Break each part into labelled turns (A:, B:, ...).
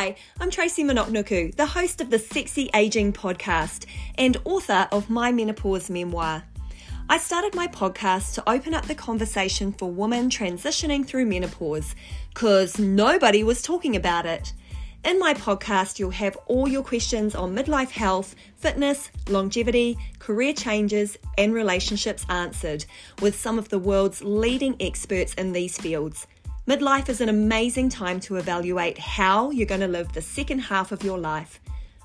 A: Hi, I'm Tracy Monoknuku, the host of the Sexy Aging podcast and author of my menopause memoir. I started my podcast to open up the conversation for women transitioning through menopause because nobody was talking about it. In my podcast, you'll have all your questions on midlife health, fitness, longevity, career changes, and relationships answered with some of the world's leading experts in these fields. Midlife is an amazing time to evaluate how you're going to live the second half of your life.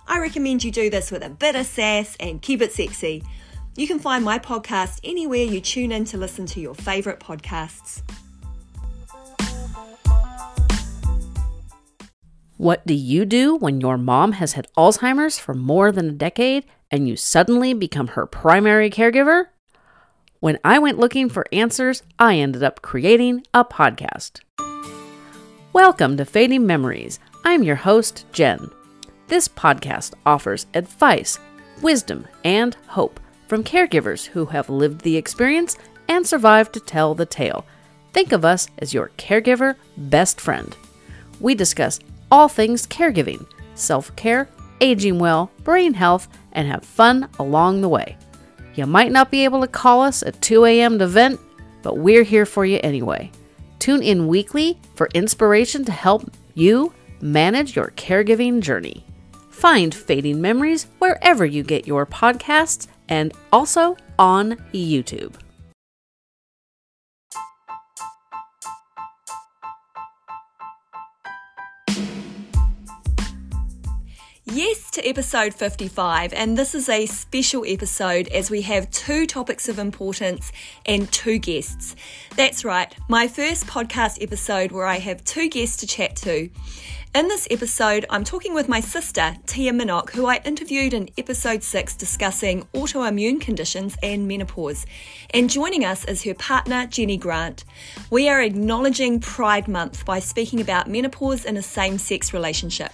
A: I recommend you do this with a bit of sass and keep it sexy. You can find my podcast anywhere you tune in to listen to your favourite podcasts.
B: What do you do when your mom has had Alzheimer's for more than a decade and you suddenly become her primary caregiver? When I went looking for answers, I ended up creating a podcast. Welcome to Fading Memories. I'm your host, Jen. This podcast offers advice, wisdom, and hope from caregivers who have lived the experience and survived to tell the tale. Think of us as your caregiver best friend. We discuss all things caregiving, self care, aging well, brain health, and have fun along the way. You might not be able to call us at 2 a.m. to vent, but we're here for you anyway. Tune in weekly for inspiration to help you manage your caregiving journey. Find Fading Memories wherever you get your podcasts and also on YouTube.
A: Yes to episode 55, and this is a special episode as we have two topics of importance and two guests. That's right, my first podcast episode where I have two guests to chat to. In this episode, I'm talking with my sister, Tia Minock, who I interviewed in episode 6 discussing autoimmune conditions and menopause. And joining us is her partner, Jenny Grant. We are acknowledging Pride Month by speaking about menopause in a same sex relationship.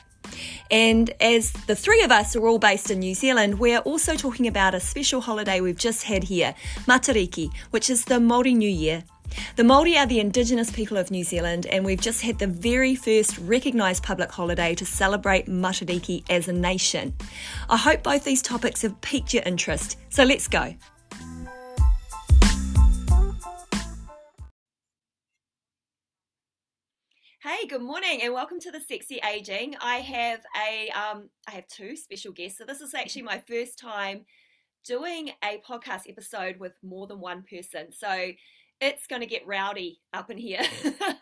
A: And as the three of us are all based in New Zealand, we're also talking about a special holiday we've just had here, Matariki, which is the Māori New Year. The Māori are the Indigenous people of New Zealand, and we've just had the very first recognised public holiday to celebrate Matariki as a nation. I hope both these topics have piqued your interest, so let's go. Hey, good morning, and welcome to the Sexy Aging. I have a, um, I have two special guests. So this is actually my first time doing a podcast episode with more than one person. So it's going to get rowdy up in here.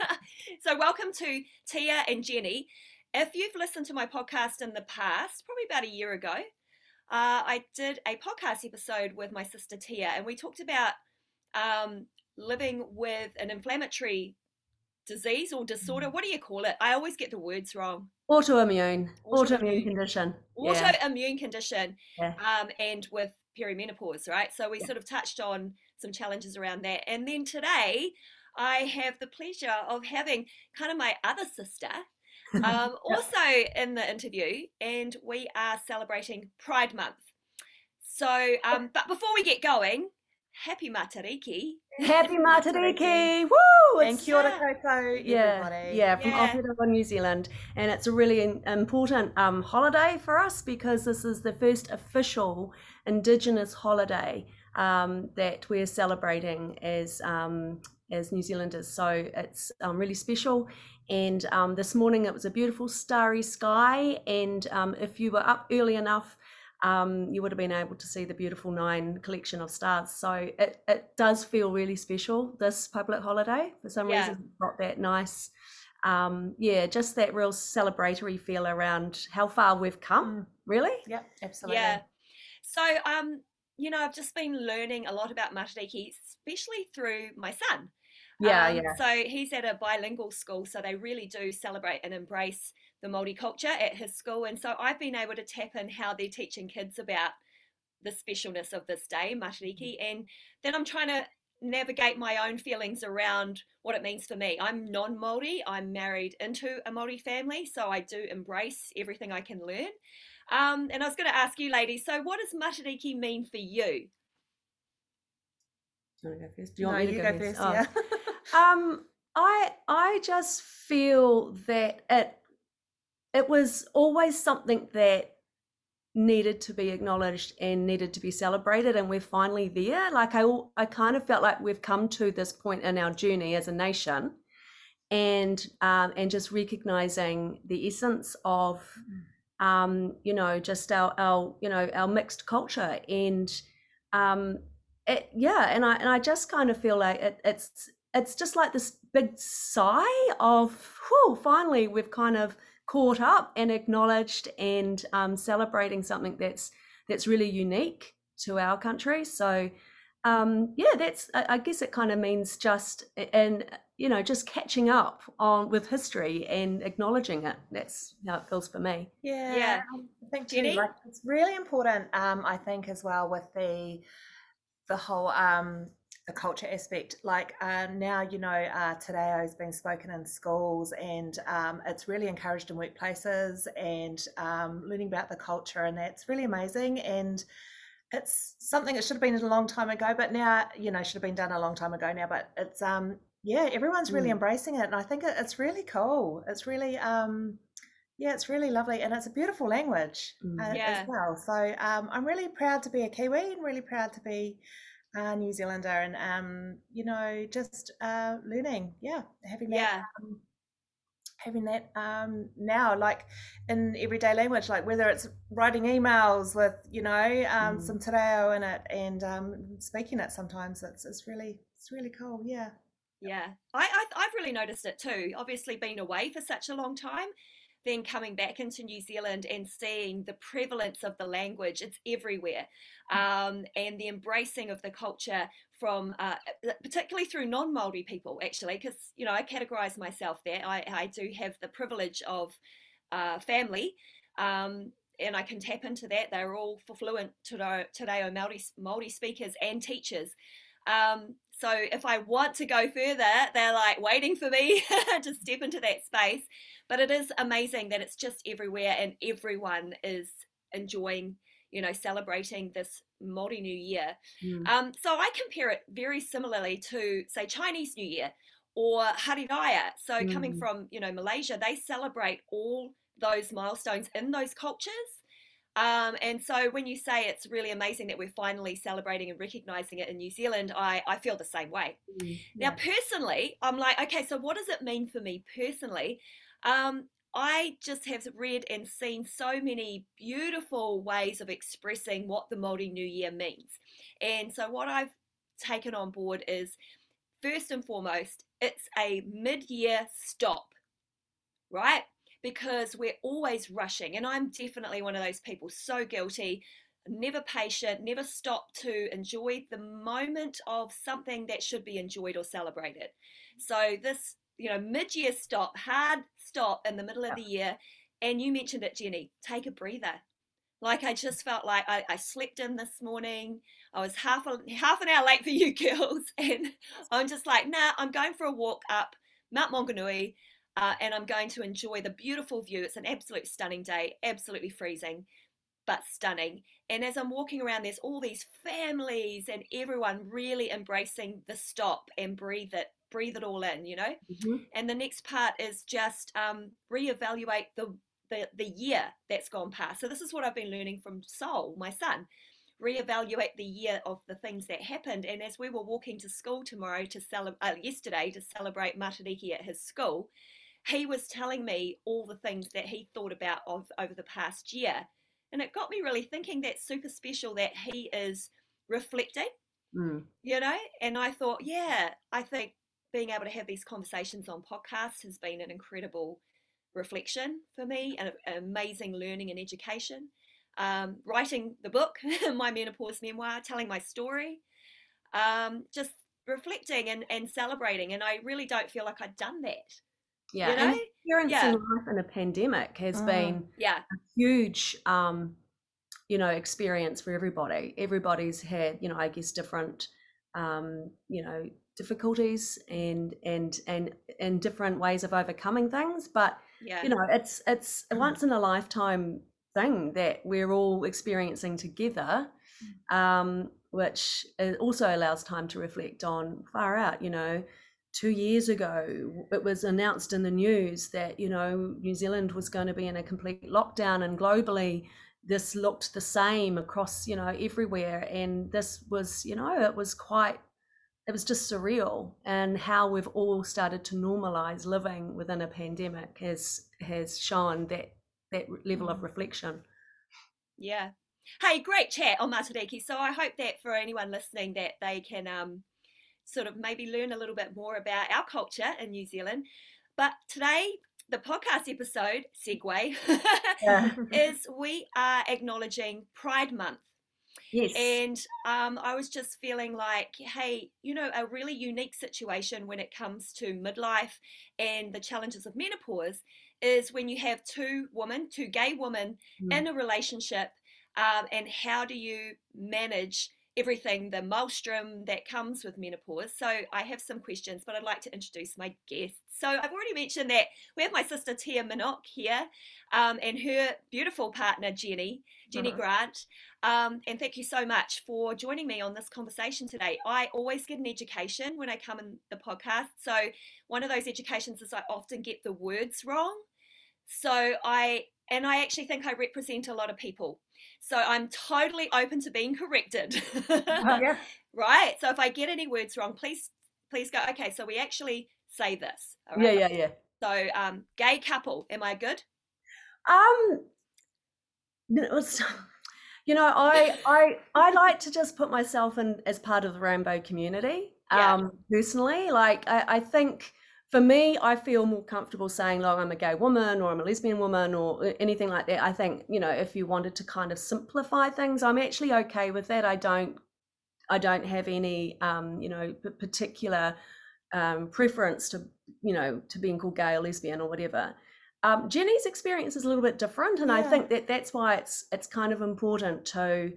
A: so welcome to Tia and Jenny. If you've listened to my podcast in the past, probably about a year ago, uh, I did a podcast episode with my sister Tia, and we talked about um, living with an inflammatory disease or disorder. What do you call it? I always get the words wrong.
C: Autoimmune. Autoimmune, autoimmune condition.
A: Autoimmune yeah. condition. Yeah. Um, and with perimenopause, right? So we yeah. sort of touched on some challenges around that. And then today, I have the pleasure of having kind of my other sister um, also in the interview, and we are celebrating Pride Month. So, um, but before we get going, happy Matariki.
C: Happy Matariki! Woo!
D: And kia ora koutou,
C: yeah, everybody. Yeah, from yeah. Aotearoa, New Zealand. And it's a really important um, holiday for us because this is the first official Indigenous holiday um, that we're celebrating as um, as New Zealanders. So it's um, really special. And um, this morning it was a beautiful starry sky. And um, if you were up early enough, um, you would have been able to see the beautiful nine collection of stars. So it, it does feel really special this public holiday. For some yeah. reason, it's got that nice, um, yeah, just that real celebratory feel around how far we've come. Mm. Really?
D: Yeah, absolutely.
A: Yeah. So, um, you know, I've just been learning a lot about Matariki, especially through my son.
C: Yeah, um, yeah.
A: So he's at a bilingual school, so they really do celebrate and embrace the multiculture at his school. And so I've been able to tap in how they're teaching kids about the specialness of this day, Matariki. Mm. And then I'm trying to navigate my own feelings around what it means for me. I'm non Māori, I'm married into a Māori family, so I do embrace everything I can learn. Um, and I was going to ask you, ladies, so what does Matariki mean for you?
C: Do you want to go first?
D: Do you want no, me to go, go, first? first
C: oh. Yeah. um, I I just feel that it it was always something that needed to be acknowledged and needed to be celebrated and we're finally there. Like i i kind of felt like we've come to this point in our journey as a nation and um, and just recognizing the essence of um, you know just our our you know our mixed culture. And um, it, yeah and i and i just kind of feel like it, it's it's just like this big sigh of whew, finally we've kind of caught up and acknowledged and um, celebrating something that's that's really unique to our country. So um, yeah, that's I guess it kind of means just and you know just catching up on with history and acknowledging it. That's how it feels for me.
D: Yeah, yeah. I think Jenny, like it's really important. Um, I think as well with the the whole um the culture aspect. Like uh, now, you know, uh, Te has been spoken in schools and um, it's really encouraged in workplaces and um, learning about the culture, and that's really amazing. And it's something that should have been a long time ago, but now, you know, should have been done a long time ago now. But it's, um, yeah, everyone's really mm. embracing it, and I think it's really cool. It's really, um, yeah, it's really lovely, and it's a beautiful language mm. uh, yeah. as well. So um, I'm really proud to be a Kiwi, and really proud to be uh, New Zealander, and um, you know, just uh, learning, yeah, having that, yeah. Um, having that um, now, like in everyday language, like whether it's writing emails with, you know, um, mm. some te reo in it and um, speaking it sometimes, it's it's really it's really cool, yeah.
A: Yeah, I, I I've really noticed it too. Obviously, being away for such a long time, then coming back into New Zealand and seeing the prevalence of the language, it's everywhere, mm. um, and the embracing of the culture from uh, particularly through non-Maori people, actually, because you know I categorise myself there. I, I, do have the privilege of uh, family. Um, and I can tap into that. They're all fluent today, today Maori, Maori speakers and teachers. Um, so if I want to go further, they're like waiting for me to step into that space. But it is amazing that it's just everywhere and everyone is enjoying, you know, celebrating this Māori New Year. Mm. Um, so I compare it very similarly to, say, Chinese New Year or Hari Raya. So mm. coming from, you know, Malaysia, they celebrate all those milestones in those cultures. Um, and so when you say it's really amazing that we're finally celebrating and recognizing it in New Zealand, I, I feel the same way. Mm, yeah. Now, personally, I'm like, okay, so what does it mean for me personally? Um, I just have read and seen so many beautiful ways of expressing what the Māori New Year means. And so, what I've taken on board is first and foremost, it's a mid year stop, right? Because we're always rushing. And I'm definitely one of those people, so guilty, never patient, never stop to enjoy the moment of something that should be enjoyed or celebrated. Mm. So, this you know, mid-year stop, hard stop in the middle of the year. And you mentioned it, Jenny, take a breather. Like I just felt like I, I slept in this morning. I was half a, half an hour late for you girls, and I'm just like, nah, I'm going for a walk up Mount Maunganui, uh, and I'm going to enjoy the beautiful view. It's an absolute stunning day, absolutely freezing, but stunning. And as I'm walking around, there's all these families and everyone really embracing the stop and breathe it breathe it all in, you know? Mm-hmm. And the next part is just um, reevaluate the, the, the year that's gone past. So this is what I've been learning from Soul, my son. Reevaluate the year of the things that happened. And as we were walking to school tomorrow to celebrate, uh, yesterday to celebrate Matariki at his school, he was telling me all the things that he thought about of over the past year. And it got me really thinking that's super special that he is reflecting Mm. you know and i thought yeah i think being able to have these conversations on podcasts has been an incredible reflection for me and an amazing learning and education. Um, writing the book, my menopause memoir, telling my story, um, just reflecting and, and celebrating. And I really don't feel like I've done that.
C: Yeah, you know? and experiencing yeah. life in a pandemic has mm. been
A: yeah.
C: a huge, um, you know, experience for everybody. Everybody's had, you know, I guess different, um, you know, difficulties and and and and different ways of overcoming things but yeah. you know it's it's a mm. once in a lifetime thing that we're all experiencing together mm. um, which also allows time to reflect on far out you know two years ago, it was announced in the news that, you know, New Zealand was going to be in a complete lockdown and globally this looked the same across, you know, everywhere. And this was, you know, it was quite, it was just surreal. And how we've all started to normalize living within a pandemic has has shown that that level of mm. reflection.
A: Yeah. Hey, great chat on Matariki. So I hope that for anyone listening that they can um, sort of maybe learn a little bit more about our culture in New Zealand. But today, the podcast episode, segue, is we are acknowledging Pride Month.
C: Yes.
A: And um, I was just feeling like, hey, you know, a really unique situation when it comes to midlife and the challenges of menopause is when you have two women, two gay women mm. in a relationship, um, and how do you manage everything, the maelstrom that comes with menopause. So I have some questions, but I'd like to introduce my guests. So I've already mentioned that we have my sister Tia Minock here um, and her beautiful partner Jenny, Jenny uh-huh. Grant. Um, and thank you so much for joining me on this conversation today. I always get an education when I come in the podcast. So one of those educations is I often get the words wrong. So I and I actually think I represent a lot of people. So I'm totally open to being corrected. uh, yeah. Right. So if I get any words wrong, please please go. Okay. So we actually say this.
C: Yeah, yeah, yeah.
A: So um, gay couple. Am I good?
C: Um, it was, you know, I I I like to just put myself in as part of the rainbow community. Yeah. Um, personally, like I, I think for me, I feel more comfortable saying, like, I'm a gay woman or I'm a lesbian woman or anything like that. I think, you know, if you wanted to kind of simplify things, I'm actually okay with that. I don't, I don't have any, um, you know, particular um, preference to, you know, to being called gay or lesbian or whatever. Um, Jenny's experience is a little bit different, and yeah. I think that that's why it's it's kind of important to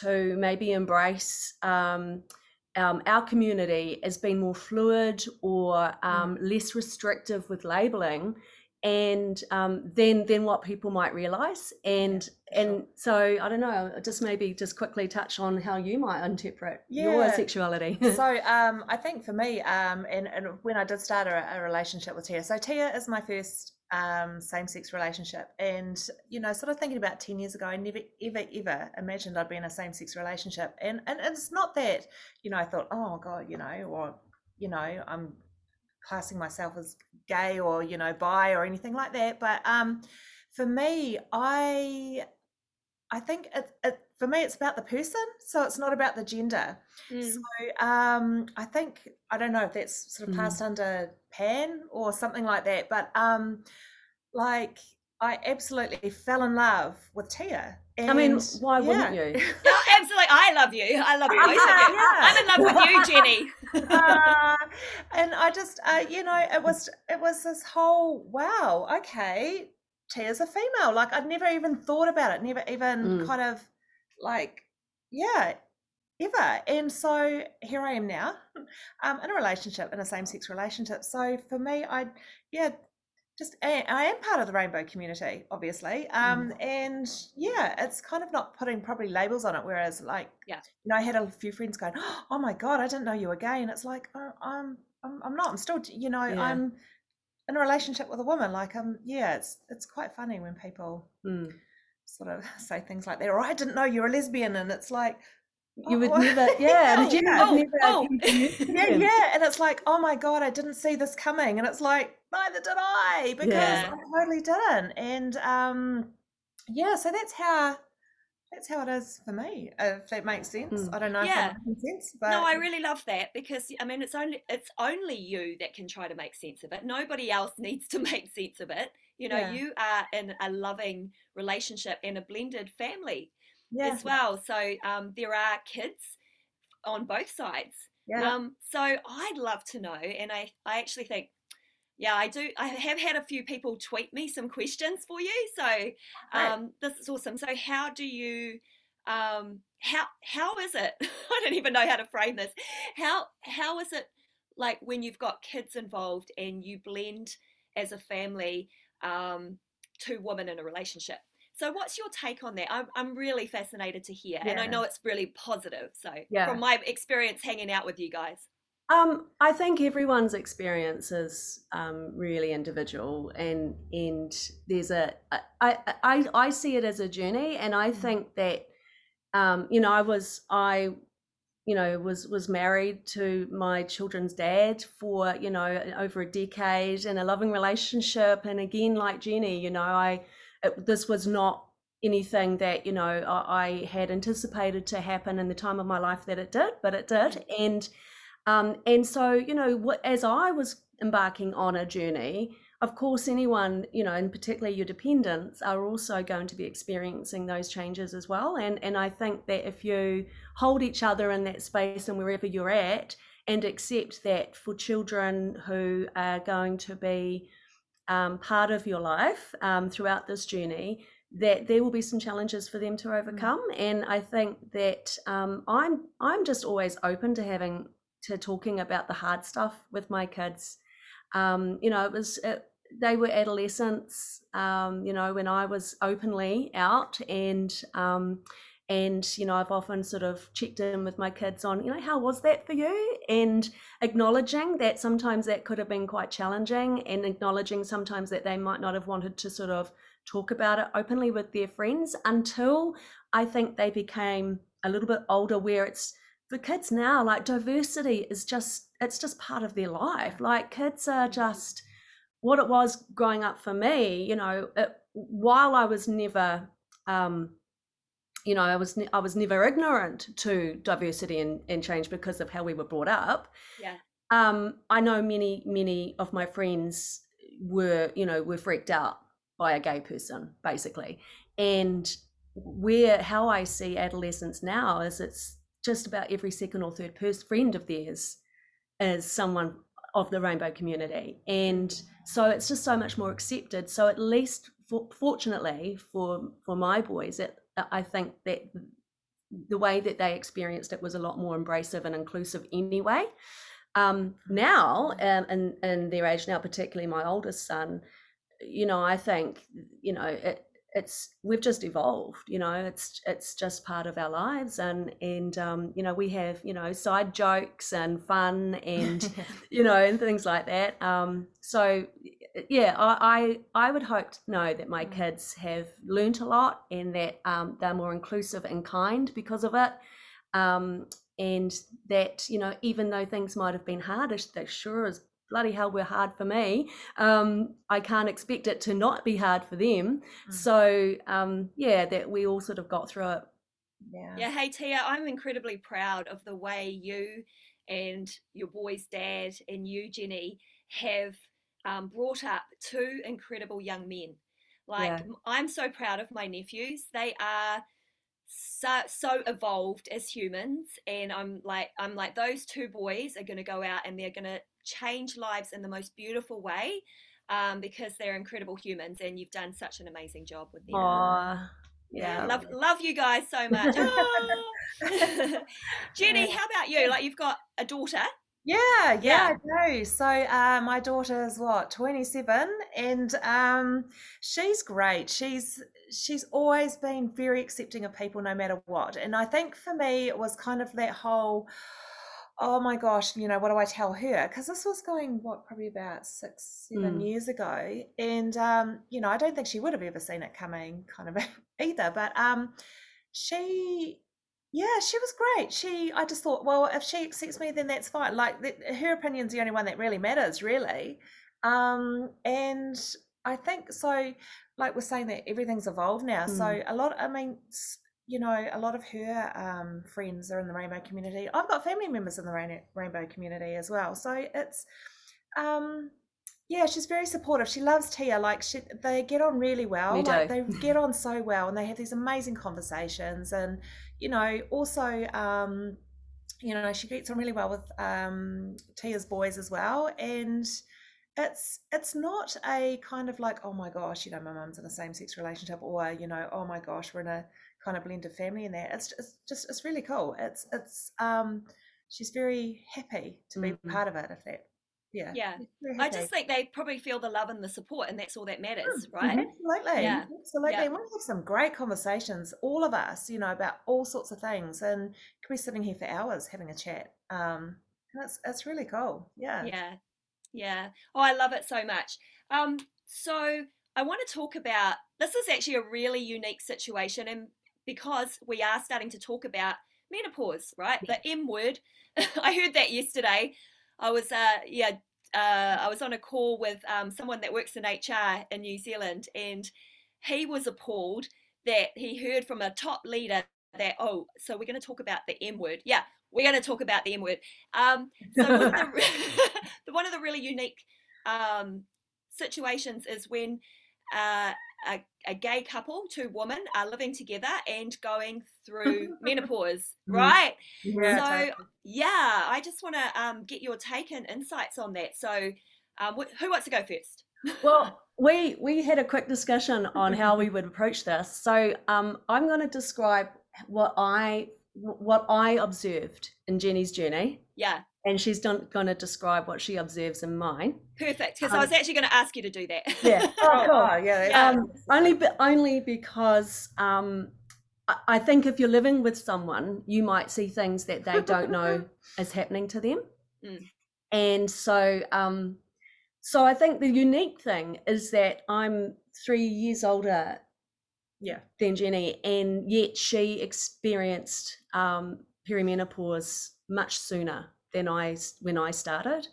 C: to maybe embrace. Um, um, our community has been more fluid or um, mm. less restrictive with labeling and um, then then what people might realize and yeah, and sure. so i don't know just maybe just quickly touch on how you might interpret yeah. your sexuality
D: so um, i think for me um, and, and when i did start a, a relationship with tia so tia is my first um, same sex relationship. And, you know, sort of thinking about 10 years ago, I never, ever, ever imagined I'd be in a same sex relationship. And, and it's not that, you know, I thought, oh, God, you know, or, you know, I'm classing myself as gay or, you know, bi or anything like that. But um, for me, I, I think it, it, for me, it's about the person. So it's not about the gender. Mm. So um, I think, I don't know if that's sort of mm. passed under Pan or something like that. But um, like I absolutely fell in love with Tia.
C: And, I mean, why yeah. wouldn't you?
A: no, absolutely. I love you. I love you. Both. Yeah. I'm in love with you, Jenny. uh,
D: and I just, uh, you know, it was it was this whole wow. Okay, Tia's a female. Like I'd never even thought about it. Never even mm. kind of like, yeah, ever. And so here I am now um, in a relationship, in a same sex relationship. So for me, I, yeah, just I am part of the rainbow community, obviously. Um, mm. And yeah, it's kind of not putting probably labels on it. Whereas, like,
A: yeah,
D: you know, I had a few friends going, "Oh my god, I didn't know you were gay," and it's like, oh, I'm, I'm, I'm not. I'm still, you know, yeah. I'm in a relationship with a woman. Like, um, yeah, it's it's quite funny when people mm. sort of say things like that. Or I didn't know you're a lesbian, and it's like,
C: you would never yeah, yeah.
A: Oh, never oh.
D: yeah yeah and it's like oh my god i didn't see this coming and it's like neither did i because yeah. i totally didn't and um yeah so that's how that's how it is for me if that makes sense mm. i don't know yeah. if that sense but
A: no i really love that because i mean it's only it's only you that can try to make sense of it nobody else needs to make sense of it you know yeah. you are in a loving relationship and a blended family yeah. as well. So um, there are kids on both sides. Yeah. Um, so I'd love to know, and I, I actually think, yeah, I do. I have had a few people tweet me some questions for you. So um, this is awesome. So how do you, um, how how is it? I don't even know how to frame this. How how is it like when you've got kids involved and you blend as a family, um, two women in a relationship? So, what's your take on that? I'm, I'm really fascinated to hear, yeah. and I know it's really positive. So, yeah. from my experience hanging out with you guys,
C: Um, I think everyone's experience is um, really individual, and and there's a I, I I see it as a journey, and I mm. think that um, you know I was I you know was was married to my children's dad for you know over a decade in a loving relationship, and again like Jenny, you know I it, this was not anything that you know I, I had anticipated to happen in the time of my life that it did, but it did, mm. and um, and so, you know, what, as I was embarking on a journey, of course, anyone, you know, and particularly your dependents, are also going to be experiencing those changes as well. And and I think that if you hold each other in that space and wherever you're at, and accept that for children who are going to be um, part of your life um, throughout this journey, that there will be some challenges for them to mm. overcome. And I think that um, I'm I'm just always open to having to talking about the hard stuff with my kids. Um, you know, it was it, they were adolescents. Um, you know, when I was openly out, and um, and you know, I've often sort of checked in with my kids on, you know, how was that for you, and acknowledging that sometimes that could have been quite challenging, and acknowledging sometimes that they might not have wanted to sort of talk about it openly with their friends until I think they became a little bit older, where it's for kids now, like diversity is just it's just part of their life. Like kids are mm-hmm. just what it was growing up for me. You know, it, while I was never, um, you know, I was I was never ignorant to diversity and, and change because of how we were brought up.
A: Yeah.
C: Um, I know many many of my friends were you know were freaked out by a gay person basically, and where how I see adolescence now is it's just about every second or third person friend of theirs is someone of the rainbow community and so it's just so much more accepted so at least for, fortunately for for my boys it, i think that the way that they experienced it was a lot more embracive and inclusive anyway. Um, now um, and and their age now particularly my oldest son you know i think you know it, it's we've just evolved you know it's it's just part of our lives and and um, you know we have you know side jokes and fun and you know and things like that. Um, so yeah I, I, I would hope to know that my mm. kids have learnt a lot and that um, they're more inclusive and kind because of it um, and that you know even though things might have been hardish they sure as bloody hell were hard for me um, i can't expect it to not be hard for them mm. so um, yeah that we all sort of got through it
A: yeah yeah hey tia i'm incredibly proud of the way you and your boy's dad and you jenny have um, brought up two incredible young men like yeah. i'm so proud of my nephews they are so so evolved as humans and i'm like i'm like those two boys are going to go out and they're going to change lives in the most beautiful way um, because they're incredible humans and you've done such an amazing job with them.
C: Aww.
A: Yeah, yeah, love love you guys so much. Jenny, how about you? Like you've got a daughter.
D: Yeah, yeah, yeah. I do. So uh, my daughter is what twenty seven, and um, she's great. She's she's always been very accepting of people, no matter what. And I think for me, it was kind of that whole oh my gosh, you know, what do I tell her? Because this was going, what, probably about six, seven mm. years ago. And, um, you know, I don't think she would have ever seen it coming kind of either. But um, she, yeah, she was great. She, I just thought, well, if she accepts me, then that's fine. Like, the, her opinion's the only one that really matters, really. Um, and I think so, like we're saying that everything's evolved now. Mm. So a lot, I mean, you know, a lot of her um, friends are in the rainbow community. I've got family members in the rain- rainbow community as well. So it's, um, yeah, she's very supportive. She loves Tia. Like she, they get on really well. Like they get on so well, and they have these amazing conversations. And you know, also, um, you know, she gets on really well with um, Tia's boys as well. And it's it's not a kind of like, oh my gosh, you know, my mum's in a same sex relationship, or you know, oh my gosh, we're in a kind of blended family in there. It's, it's just it's really cool. It's it's um she's very happy to be mm-hmm. part of it. If that yeah
A: yeah i just think they probably feel the love and the support and that's all that matters mm, right
D: absolutely yeah. absolutely yeah. we have some great conversations all of us you know about all sorts of things and could be sitting here for hours having a chat um That's that's really cool. Yeah.
A: Yeah. Yeah. Oh, I love it so much. Um, so I want to talk about this is actually a really unique situation, and because we are starting to talk about menopause, right? The M word. I heard that yesterday. I was, uh, yeah, uh, I was on a call with um, someone that works in HR in New Zealand, and he was appalled that he heard from a top leader that, oh, so we're going to talk about the M word. Yeah, we're going to talk about the M word. Um, so one of, the, one of the really unique um, situations is when uh, a, a, gay couple, two women, are living together and going through menopause, mm. right? Yeah, so, totally. yeah, I just want to um, get your take and insights on that. So, um, wh- who wants to go first?
C: well, we we had a quick discussion on how we would approach this. So, um, I'm going to describe what I what I observed in Jenny's journey.
A: Yeah
C: and she's done, going to describe what she observes in mine.
A: Perfect, because um, I was actually going to ask you to do that.
C: Yeah. Oh, cool. oh yeah. Um, only, only because um, I, I think if you're living with someone, you might see things that they don't know is happening to them, mm. and so um, so I think the unique thing is that I'm three years older
A: yeah.
C: than Jenny, and yet she experienced um, perimenopause much sooner than I when I started.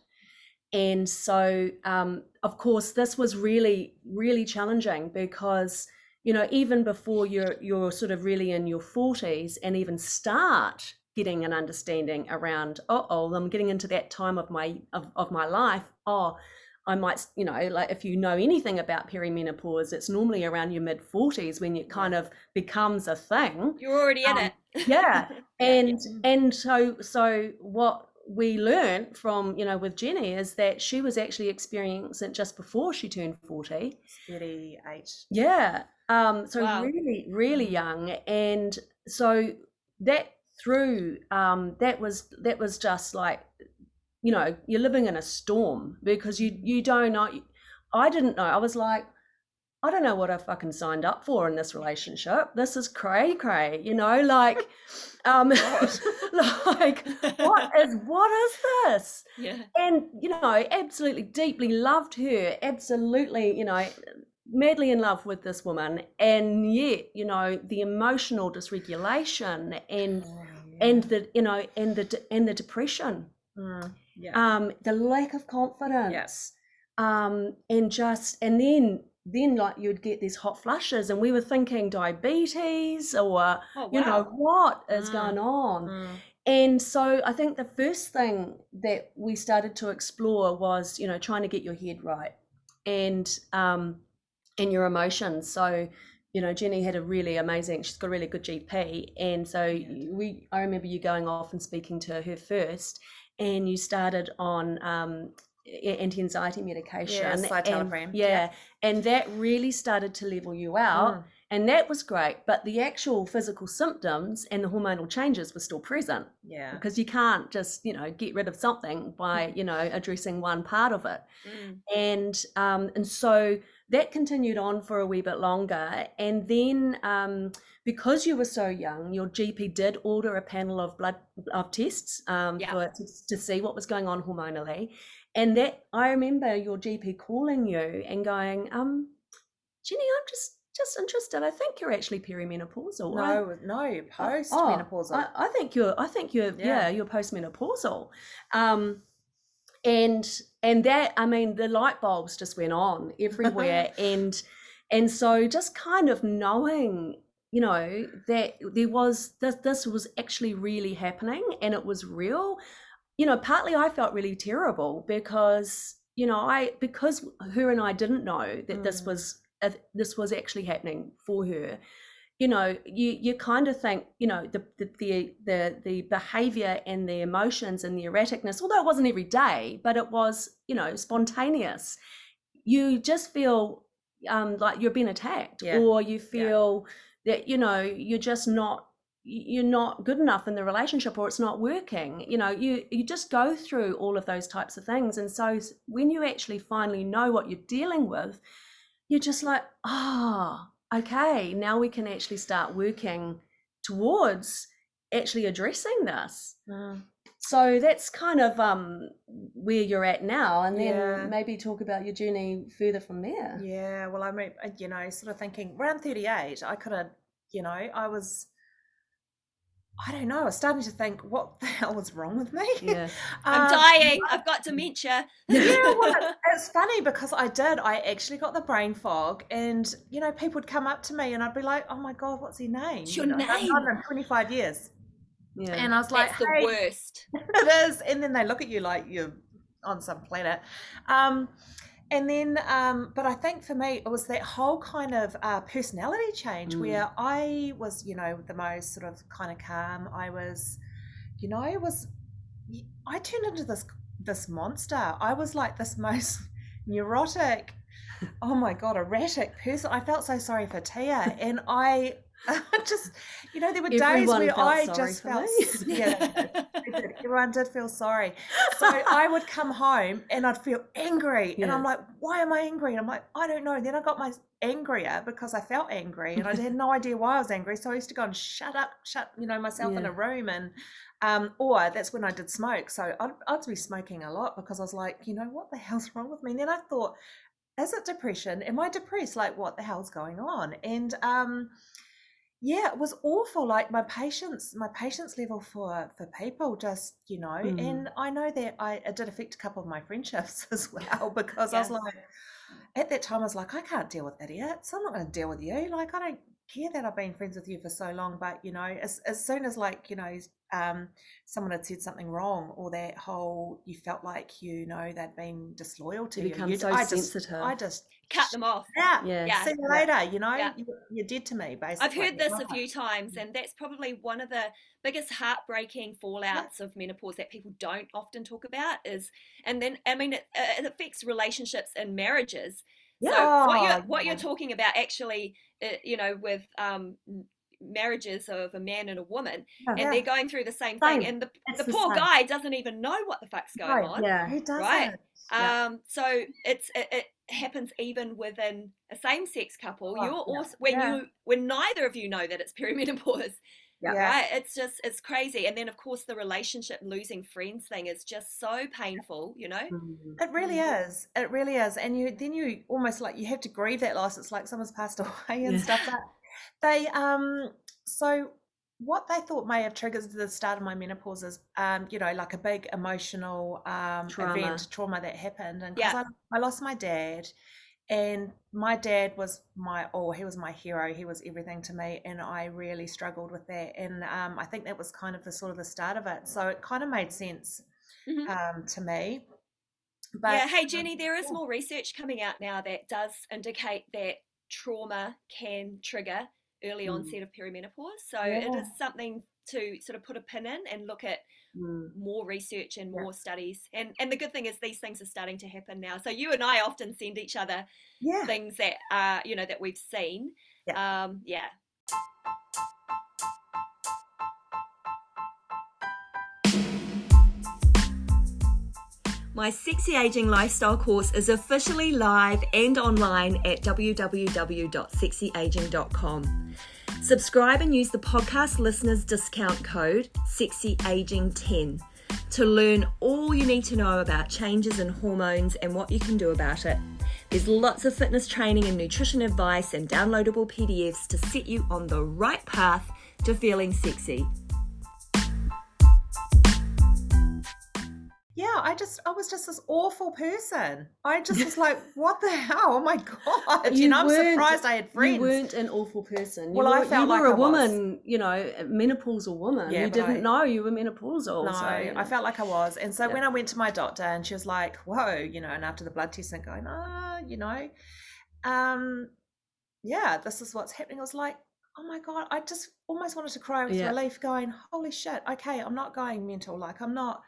C: And so, um, of course, this was really, really challenging because you know even before you're you're sort of really in your 40s and even start getting an understanding around oh oh i'm getting into that time of my of, of my life. Oh i might you know like if you know anything about perimenopause it's normally around your mid 40s when it kind of becomes a thing.
A: You're already in um, it.
C: yeah. And and so so what we learned from you know with jenny is that she was actually experiencing it just before she turned 40
D: 38
C: yeah um so wow. really really young. And so that through um that was that was just like you know you're living in a storm because you you don't know i didn't know. I was like I don't know what I fucking signed up for in this relationship. This is cray cray, you know, like, um, like what is what is this?
A: Yeah.
C: And you know, absolutely deeply loved her, absolutely, you know, madly in love with this woman, and yet, you know, the emotional dysregulation and oh, yeah. and the you know and the and the depression, mm, yeah. um, the lack of confidence, yes. um, and just and then then like you'd get these hot flushes and we were thinking diabetes or oh, wow. you know what is mm. going on mm. and so i think the first thing that we started to explore was you know trying to get your head right and um and your emotions so you know jenny had a really amazing she's got a really good gp and so we i remember you going off and speaking to her first and you started on um, anti-anxiety medication
D: yeah, citalopram.
C: And, yeah, yeah, and that really started to level you out mm. and that was great but the actual physical symptoms and the hormonal changes were still present
D: yeah
C: because you can't just you know get rid of something by mm. you know addressing one part of it mm. and um and so that continued on for a wee bit longer and then um because you were so young, your GP did order a panel of blood of tests um, yeah. for, to, to, see what was going on hormonally, and that I remember your GP calling you and going, um, Jenny, I'm just just interested. I think you're actually perimenopausal.
D: No, no, postmenopausal. Oh,
C: I, I, think you're. I think you're. Yeah, yeah you're postmenopausal. Um, and and that I mean the light bulbs just went on everywhere, and and so just kind of knowing you know that there was this this was actually really happening and it was real you know, partly I felt really terrible because, you know, I because her and I didn't know that mm. this was uh, this was actually happening for her. You know, you you kind of think, you know, the the the the, the behavior and the emotions and the erraticness, although it wasn't every day, but it was, you know, spontaneous. You just feel um, like you're being attacked, yeah. or you feel yeah. that you know you're just not you're not good enough in the relationship or it's not working you know you you just go through all of those types of things and so when you actually finally know what you're dealing with you're just like ah oh, okay now we can actually start working towards actually addressing this
D: mm.
C: so that's kind of um, where you're at now, and then
D: Yeah.
C: maybe talk about your journey further from there.
D: Yeah, well, I mean, uh, you know, sort of thinking around 38, I could have, you know, I was, I don't know, I was starting to think, what the hell was wrong with me?
C: Yeah.
A: I'm
D: Um,
A: dying. I've got dementia.
D: yeah, well, it's funny because I did. I actually got the brain fog, and you know, people would come up to me, and I'd be like, "Oh my god, what's your name?" You
A: your
D: know, I've
A: name?
D: known them 25 years,
C: Yeah.
D: and I was like,
A: That's the
D: "Hey,
A: worst.
D: it is and then they look at you like you're on some planet um and then um but i think for me it was that whole kind of uh, personality change
C: Mm.
D: where i was you know the most sort of kind of calm. I was you know i was i turned into this this monster. I was like this most neurotic oh my god erratic person. I felt so sorry for tia. And i just you know there were days where i just felt yeah everyone did feel sorry so I would come home and I'd feel angry, and I'm like, "Why am I angry?" And I'm like, "I don't know." And then I got my angrier because I felt angry, and I had no idea why I was angry. So I used to go and shut up, shut you know myself in a room, and um, or that's when I did smoke. So I'd, I'd be smoking a lot because I was like, you know, what the hell's wrong with me? And then I thought, is it depression? Am I depressed? Like, what the hell's going on? And um, yeah, it was awful. Like my patience, my patience level for for people, just you know.
C: Mm.
D: And I know that I it did affect a couple of my friendships as well because I was like, at that time, I was like, I can't deal with idiots. I'm not going to deal with you. Like, I don't care that I've been friends with you for so long, but you know, as as soon as like you know, um, someone had said something wrong, or that whole you felt like you know they'd been disloyal to
C: You
D: you,
C: become
D: you
C: so
D: I just,
C: sensitive.
D: I just
A: Cut them off.
D: yeah,
C: Yeah.
A: Yeah.
D: see you later. You know,
A: Yeah.
D: you, you're dead to me. Basically,
A: I've heard this a few times, and that's probably one of the biggest heartbreaking fallouts of menopause that people don't often talk about. Is and then I mean it, it affects relationships and marriages. So what
D: Yeah,
A: you're what you're talking about actually, you know, with um, marriages of a man and a woman, and
D: Yeah.
A: they're going through the same,
C: Same.
A: thing, and the, the
C: the
A: poor
C: same.
A: guy doesn't even know what the fuck's going
D: No,
A: on.
C: Yeah.
D: he does
A: Right.
D: Yeah.
A: Um, so it's it, it happens even within a same-sex couple.
D: Oh,
A: You're
D: yeah.
A: also when
D: Yeah.
A: you when neither of you know that it's perimenopause,
C: Yeah.
D: Yeah.
A: right? It's just it's crazy. And then of course the relationship losing friends thing is just so painful. You know.
C: Mm.
D: It really is. It really is. And you then you almost like you have to grieve that loss. It's like someone's passed away and
C: Yeah.
D: stuff. But they um so what they thought may have triggered the start of my menopause is um, you know, like a big emotional um
C: Trauma.
D: event, trauma that happened. And because
A: Yeah.
D: I, I lost my dad and my dad was my oh he was my hero he was everything to me and i really struggled with that and um, i think that was kind of the sort of the start of it so it kind of made sense
A: Mhm.
D: um, to me but
A: yeah. Hey Jenny, there is more research coming out now that does indicate that trauma can trigger early
C: Mm.
A: onset of perimenopause. So it
D: Yeah.
A: is something to sort of put a pin in and look at
C: Mm.
A: more research and
D: Yeah.
A: more studies. And and the good thing is these things are starting to happen now. So you and I often send each other
D: yeah
A: things that are you know that we've seen. Um, yeah. My Sexy Aging Lifestyle course is officially live and online at www.sexyaging.com. Subscribe and use the podcast listeners discount code SEXYAGING10 to learn all you need to know about changes in hormones and what you can do about it. There's lots of fitness training and nutrition advice and downloadable PDFs to set you on the right path to feeling sexy.
D: I just I was just this awful person. I just was like, what the hell? Oh my god! You,
C: You
D: know, I'm surprised I had friends.
C: You weren't an awful person. You
D: Well, I
C: were,
D: felt
C: you
D: like
C: were a
D: I was.
C: woman, you know, a menopausal woman.
D: Yeah,
C: you didn't
D: I-
C: know you were menopausal.
D: no,
C: so,
D: I felt like I was. And so
C: Yeah.
D: when I went to my doctor and she was like, whoa, you know, and after the blood test and going, ah, you know, um, yeah, this is what's happening. I was like, oh my God, I just almost wanted to cry with
C: Yeah.
D: relief going, holy shit, okay, I'm not going mental. Like, I'm not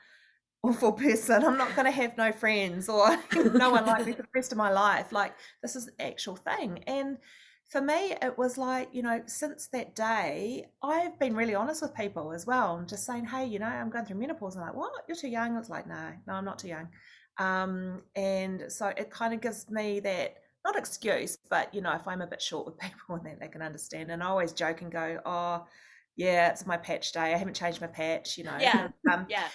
D: awful person. I'm not going to have no friends or no one like me for the rest of my life. Like, this is the actual thing. And for me, it was like, you know, since that day, I've been really honest with people as well. and just saying, hey, you know, I'm going through menopause. And like, what? You're too young. It's like, no, no, I'm not too young. Um, and so it kind of gives me that not excuse, but you know, if I'm a bit short with people and that they can understand. And I always joke and go, oh, yeah, it's my patch day. I haven't changed my patch, you know.
A: Yeah.
D: Um,
A: Yeah.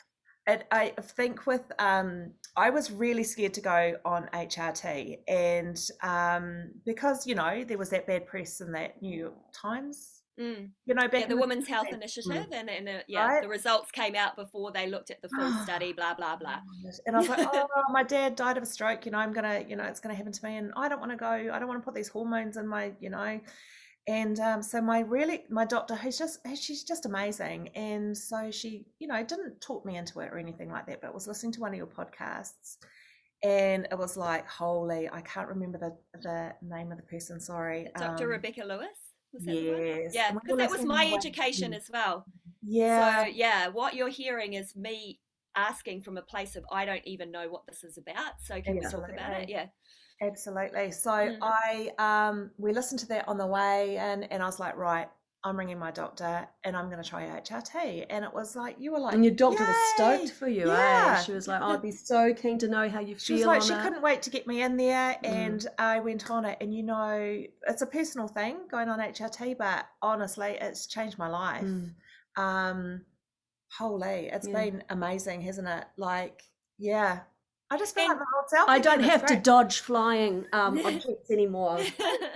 D: And I think with um, I was really scared to go on HRT, and um, because you know there was that bad press in that New York Times
A: Mm.
D: you know, back
A: Yeah, the Women's Health Initiative, and, and uh, yeah,
D: Right.
A: the results came out before they looked at the full study. Blah blah blah.
D: And I was like, oh, my dad died of a stroke. You know, I'm gonna, you know, it's gonna happen to me, and I don't want to go. I don't want to put these hormones in my, you know. And um, so my really, my doctor, who's just, she's just amazing, and so she, you know, didn't talk me into it or anything like that, but was listening to one of your podcasts, and it was like, holy, I can't remember the the name of the person. Sorry,
A: Dr.
D: um,
A: Rebecca Lewis. Was that?
D: Yes,
A: Yeah, because that was my education as well.
D: Yeah,
A: So yeah, what you're hearing is me asking from a place of I don't even know what this is about. So can we talk about it? Yeah.
D: Absolutely. So
A: Mm.
D: I um we listened to that on the way and and I was like, right, I'm ringing my doctor and I'm going to try HRT. And it was like you were like
C: And your doctor was stoked for you,
D: Yeah.
C: eh? She was like, oh, I'd be so keen to know how you
D: She was like, she
C: it.
D: couldn't wait to get me in there,
C: Mm.
D: and I went on it. And you know, it's a personal thing going on HRT, but honestly, it's changed my life.
C: Mm.
D: Um, holy, it's
C: Yeah.
D: been amazing, hasn't it? Like, yeah, I just feel
A: And
D: like my old self.
C: I don't
D: It's
C: have to dodge flying um, objects anymore.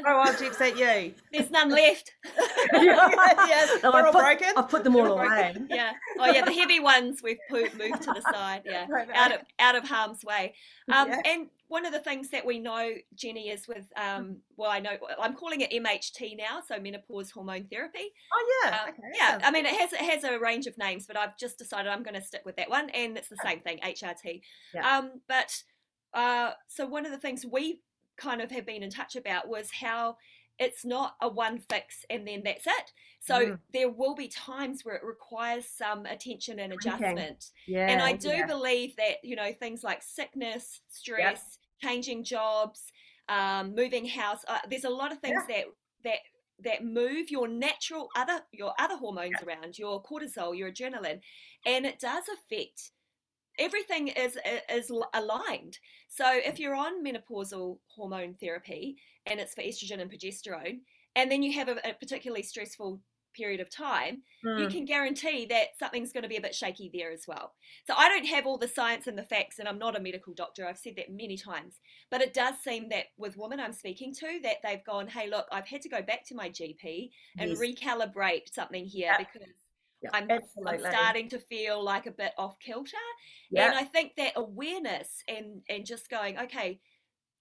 D: throw objects at you.
A: There's none left.
D: yes,
C: No,
D: they're
C: I
D: all
C: put-
D: broken.
C: I've put them all away.
A: yeah. Oh yeah, the heavy ones we've put, moved to the side. Yeah.
D: Right,
A: Out of out of harm's way. Um,
D: Yeah.
A: And one of the things that we know, Jenny, is with um, well, I know I'm calling it MHT now, so menopause hormone therapy.
D: Oh yeah,
A: Um,
D: okay.
A: yeah, I mean it has it has a range of names, but I've just decided I'm going to stick with that one, and it's the same thing, HRT.
C: Yeah.
A: Um, but uh, so one of the things we kind of have been in touch about was how it's not a one fix and then that's it. So
D: Mm.
A: there will be times where it requires some attention and adjustment.
C: Yeah.
A: And I do
D: yeah.
A: believe that, you know, things like sickness, stress, changing jobs, um, moving house, uh, there's a lot of things that that that move your natural other your other hormones around, your cortisol, your adrenaline, and it does affect everything is is aligned. So if you're on menopausal hormone therapy and it's for estrogen and progesterone, and then you have a, a particularly stressful period of time, you
D: Mm.
A: can guarantee that something's going to be a bit shaky there as well. So I don't have all the science and the facts, and I'm not a medical doctor. I've said that many times, but it does seem that with women I'm speaking to, that they've gone, "Hey, look, I've had to go back to my GP and
D: Yes.
A: recalibrate something here
D: Yeah.
A: because."
C: Yeah,
A: I'm, I'm starting to feel like a bit off kilter
D: Yeah.
A: and I think that awareness and and just going, okay,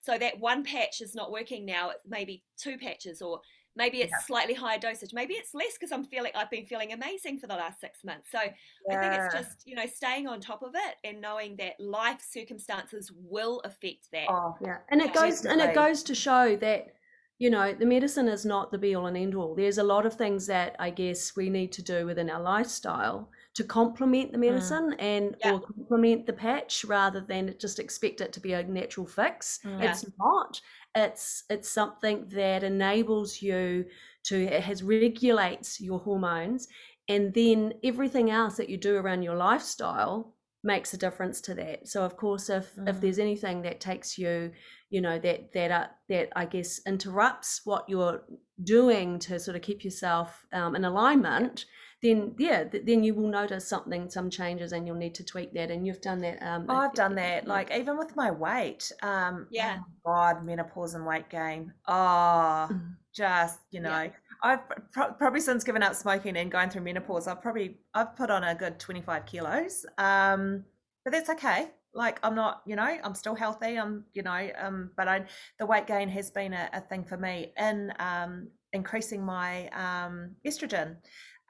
A: so that one patch is not working now. It's maybe two patches, or maybe it's
D: Yeah.
A: slightly higher dosage. Maybe it's less because I'm feeling I've been feeling amazing for the last six months. So I think it's just you know staying on top of it and knowing that life circumstances will affect that.
D: Oh,
C: Yeah, and it
A: Yeah.
C: goes and it goes to show that you know the medicine is not the be all and end all. There's a lot of things that I guess we need to do within our lifestyle to complement the medicine and
A: Yeah.
C: or complement the patch rather than just expect it to be a natural fix.
D: Mm.
C: It's not. It's it's something that enables you to it has regulates your hormones and then everything else that you do around your lifestyle makes a difference to that so of course if if
D: Mm.
C: there's anything that takes you you know that that uh, that i guess interrupts what you're doing to sort of keep yourself um, in alignment then yeah th- then you will notice something some changes and you'll need to tweak that and you've done that um
D: Oh, I've done that. Like even with my weight. Um,
A: Yeah.
D: oh God, menopause and weight gain. Oh,
C: Mm.
D: just you know,
A: Yeah.
D: I've pro- probably since giving up smoking and going through menopause, I've probably I've put on a good twenty five kilos. Um, but that's okay. Like I'm not, you know, I'm still healthy. I'm, you know, um, but I the weight gain has been a, a thing for me in um increasing my um estrogen.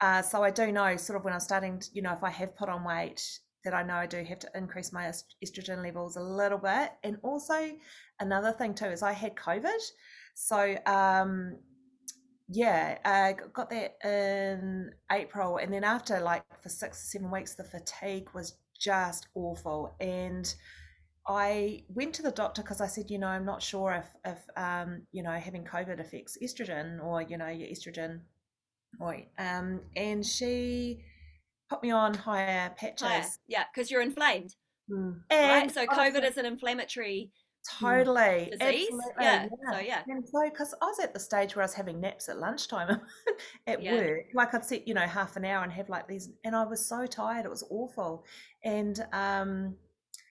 D: Uh, so I do know sort of when I'm starting, to, you know, if I have put on weight, that I know I do have to increase my estrogen levels a little bit. And also another thing too is I had COVID, so um, yeah, I g- got that in April, and then after like for six or seven weeks, the fatigue was just awful, and I went to the doctor because I said, you know, I'm not sure if if um, you know having COVID affects estrogen or you know your estrogen, or um, and she put me on higher patches.
A: Higher. Yeah, because you're inflamed,
C: Mm.
A: right?
D: And
A: So COVID is an inflammatory
D: Totally.
A: disease.
D: Absolutely.
A: Yeah. So yeah.
D: And so, because I was at the stage where I was having naps at lunchtime at
A: Yeah.
D: work, like I'd sit, you know, half an hour and have like these, and I was so tired, it was awful. And um,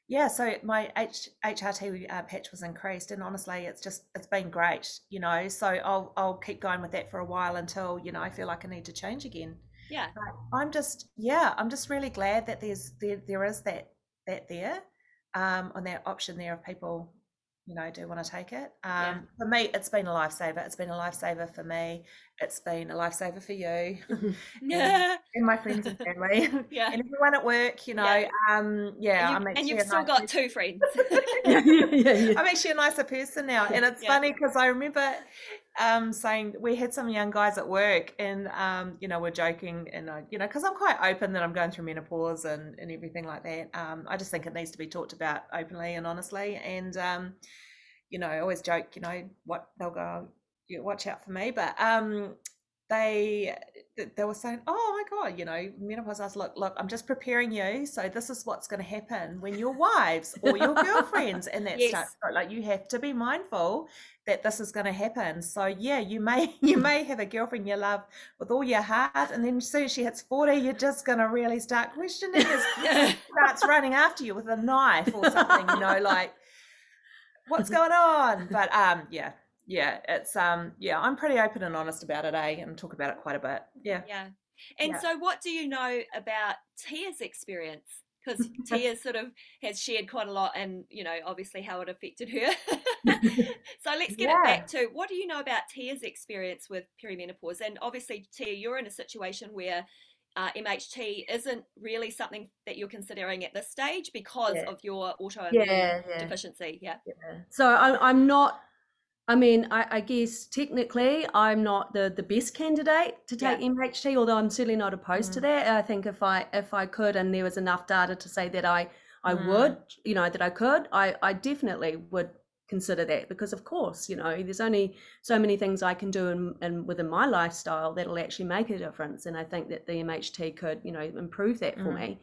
D: yeah, so my H, HRT uh, patch was increased, and honestly, it's just it's been great, you know. So I'll I'll keep going with that for a while until you know I feel like I need to change again.
A: Yeah.
D: But I'm just yeah, I'm just really glad that there's there there is that that there, um, on that option there of people you know, do want to take it. Um,
A: Yeah.
D: For me, it's been a lifesaver. It's been a lifesaver for me. It's been a lifesaver for you
A: Yeah.
D: and my friends and family
A: Yeah.
D: and everyone at work. You know,
A: Yeah.
D: um, yeah,
A: and,
D: I'm
A: you, and you've still
D: nice
A: got
D: person.
A: two friends.
C: yeah, yeah, yeah.
D: I'm actually a nicer person now, and it's funny because I remember um, saying we had some young guys at work, and um, you know we're joking, and I, you know because I'm quite open that I'm going through menopause and and everything like that. Um, I just think it needs to be talked about openly and honestly, and um, you know I always joke, you know what they'll go, watch out for me, but um, they th- they were saying, "Oh my god, you know, menopause." I was look, look, I'm just preparing you. So this is what's going to happen when your wives or your girlfriends and that
A: Yes.
D: starts. Like you have to be mindful that this is going to happen. So yeah, you may you may have a girlfriend you love with all your heart, and then as soon as she hits forty, you're just going to really start questioning.
A: Yeah.
D: starts running after you with a knife or something, you know, like what's going on? But um, yeah, yeah, it's um, yeah, I'm pretty open and honest about it, eh, and talk about it quite a bit. Yeah.
A: Yeah. And
D: Yeah.
A: so, what do you know about Tia's experience? Because Tia sort of has shared quite a lot, and you know, obviously how it affected her. so let's get it back to what do you know about Tia's experience with perimenopause? And obviously, Tia, you're in a situation where uh, MHT isn't really something that you're considering at this stage because
C: Yeah.
A: of your autoimmune
C: Yeah, yeah.
A: deficiency. Yeah.
C: So I'm, I'm not. I mean, I, I guess technically I'm not the, the best candidate to take
A: Yeah.
C: MHT, although I'm certainly not opposed to
D: Mm.
C: that. I think if I if I could and there was enough data to say that I I
D: Mm.
C: would, you know, that I could, I I definitely would consider that because of course, you know, there's only so many things I can do in, in within my lifestyle that'll actually make a difference, and I think that the MHT could, you know, improve that for
D: Mm.
C: me.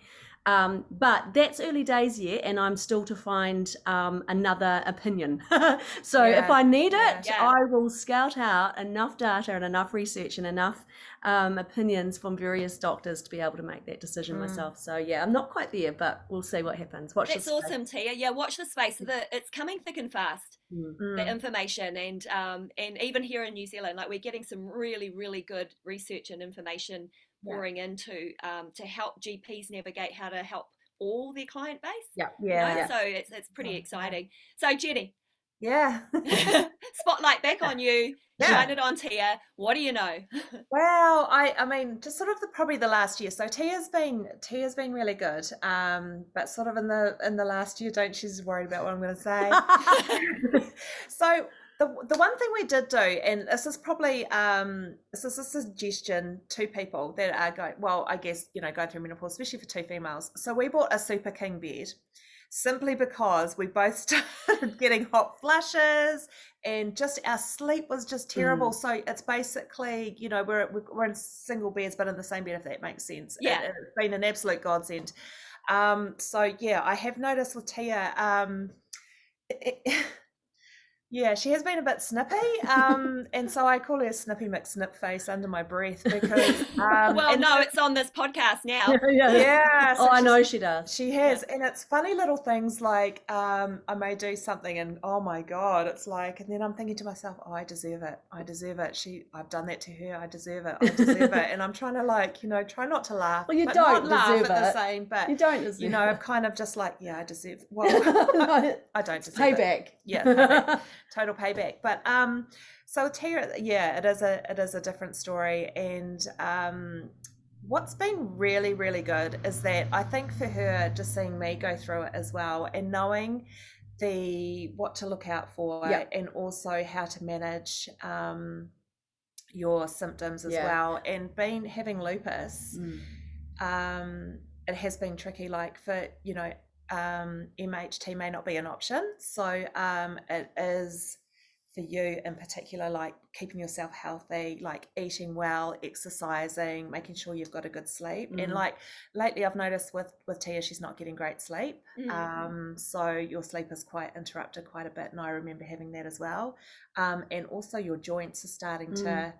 C: Um, but that's early days yet, and I'm still to find um, another opinion. so if I need it,
A: Yeah.
C: I will scout out enough data and enough research and enough um, opinions from various doctors to be able to make that decision
D: Mm.
C: myself. So yeah, I'm not quite there, but we'll see what happens. Watch
A: That's awesome, Tia. Yeah, watch the space. The, it's coming thick and fast.
C: Mm.
A: the
D: Mm.
A: information and um, and even here in New Zealand, like we're getting some really really good research and information
D: Yeah.
A: pouring into um, to help GPs navigate how to help all their client base.
C: Yeah,
A: you
C: yeah,
A: know?
C: yeah.
A: So it's it's pretty exciting. So Jenny,
D: Yeah.
A: spotlight back on you.
D: Yeah.
A: Shine it on Tia. What do you know?
D: Well, I I mean, just sort of the probably the last year. So Tia's been Tia's been really good. Um, but sort of in the in the last year, don't she's worried about what I'm going to say. so the the one thing we did do, and this is probably um this is a suggestion to people that are going well, I guess you know going through menopause, especially for two females. So we bought a super king bed. Simply because we both started getting hot flushes and just our sleep was just terrible. So it's basically, you know, we're we're in single beds, but in the same bed, if that makes sense.
A: Yeah.
D: it's been an absolute godsend. Um, so yeah, I have noticed with Tia, um, it- yeah, she has been a bit snippy, um, and so I call her Snippy McSnip face under my breath because, um,
A: well, no, it's on this podcast now.
C: yeah,
D: yeah, so
C: Oh, I know she does.
D: she has, and it's funny little things like um, I may do something, and oh my god, it's like, and then I'm thinking to myself, oh, I deserve it, I deserve it. She, I've done that to her, I deserve it, I deserve it, and I'm trying to like, you know, try not to laugh.
C: Well, you
D: but
C: don't
D: not laugh
C: deserve
D: at the
C: it.
D: same, but
C: You don't deserve
D: you know,
C: it.
D: I'm kind of just like, yeah, I deserve. Well,
C: No,
D: I don't deserve it.
C: payback.
D: Yeah, payback. Total payback. But um, so Tia, yeah, it is a it is a different story, and um, what's been really really good is that I think for her, just seeing me go through it as well, and knowing the what to look out for,
C: Yeah.
D: and also how to manage um your symptoms as
C: Yeah.
D: well, and being having lupus
C: Mm.
D: um, it has been tricky. Like for you know, um, MHT may not be an option, so um, it is for you in particular, like keeping yourself healthy, like eating well, exercising, making sure you've got a good sleep. Mm. And like lately, I've noticed with with Tia, she's not getting great sleep. Mm. Um, so your sleep is quite interrupted quite a bit, and I remember having that as well. Um, and also your joints are starting mm. to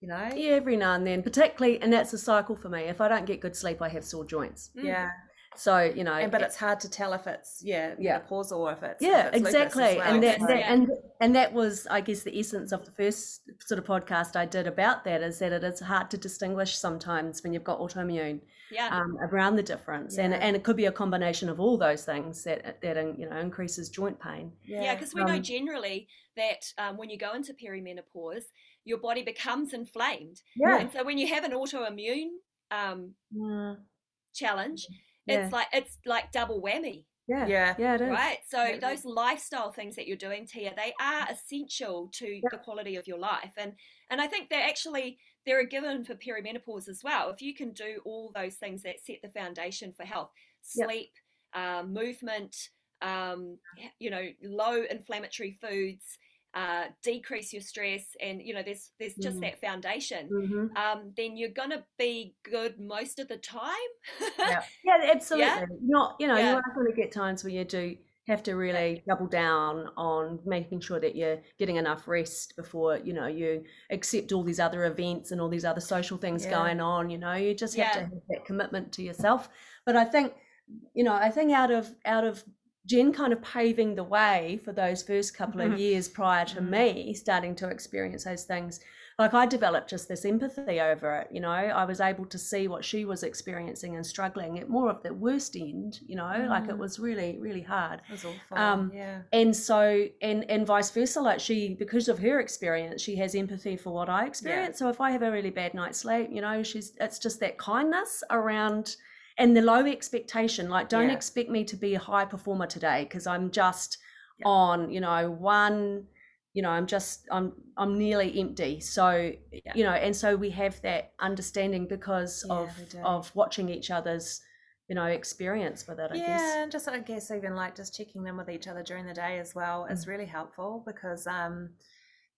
D: you know
C: yeah every now and then particularly and that's a cycle for me if i don't get good sleep i have sore joints
D: yeah
C: so you know,
D: and, but it's hard to tell if it's yeah
C: yeah
D: pause or if it's
C: yeah
D: if it's
C: exactly,
D: well.
C: and that, that and and that was I guess the essence of the first sort of podcast I did about that is that it is hard to distinguish sometimes when you've got autoimmune
A: yeah
C: um, around the difference, yeah. and and it could be a combination of all those things that that you know increases joint pain.
A: Yeah, because yeah, we um, know generally that um, when you go into perimenopause, your body becomes inflamed.
C: Yeah,
A: and so when you have an autoimmune um,
C: yeah.
A: challenge yeah. it's like it's like double whammy.
C: Yeah.
D: Yeah.
C: Yeah
A: right? So yeah. those lifestyle things that you're doing tia they are essential to yeah. the quality of your life and and i think they're actually they're a given for perimenopause as well. If you can do all those things that set the foundation for health sleep um, movement um, you know low inflammatory foods uh, decrease your stress and you know there's there's just mm. that foundation
C: mm-hmm.
A: um, then you're gonna be good most of the time
C: yeah. yeah absolutely yeah? not you know yeah. you are going to get times where you do have to really double down on making sure that you're getting enough rest before you know you accept all these other events and all these other social things going on you know you just have to have that commitment to yourself but i think you know i think out of out of Jen kind of paving the way for those first couple mm-hmm. of years prior to mm-hmm. me starting to experience those things. Like I developed just this empathy over it, you know. I was able to see what she was experiencing and struggling at more of the worst end, you know, mm. like it mm. was really, really hard.
D: It was awful.
C: Um,
D: yeah.
C: And so, and and vice versa, like she, because of her experience, she has empathy for what I experience. Yeah. So if I have a really bad night's sleep, you know, she's it's just that kindness around and the low expectation like don't yeah. expect me to be a high performer today because i'm just yeah. on you know one you know i'm just i'm i'm nearly empty so yeah. you know and so we have that understanding because of of watching each other's you know experience with it I
D: yeah
C: guess.
D: and just i guess even like just checking them with each other during the day as well mm. is really helpful because um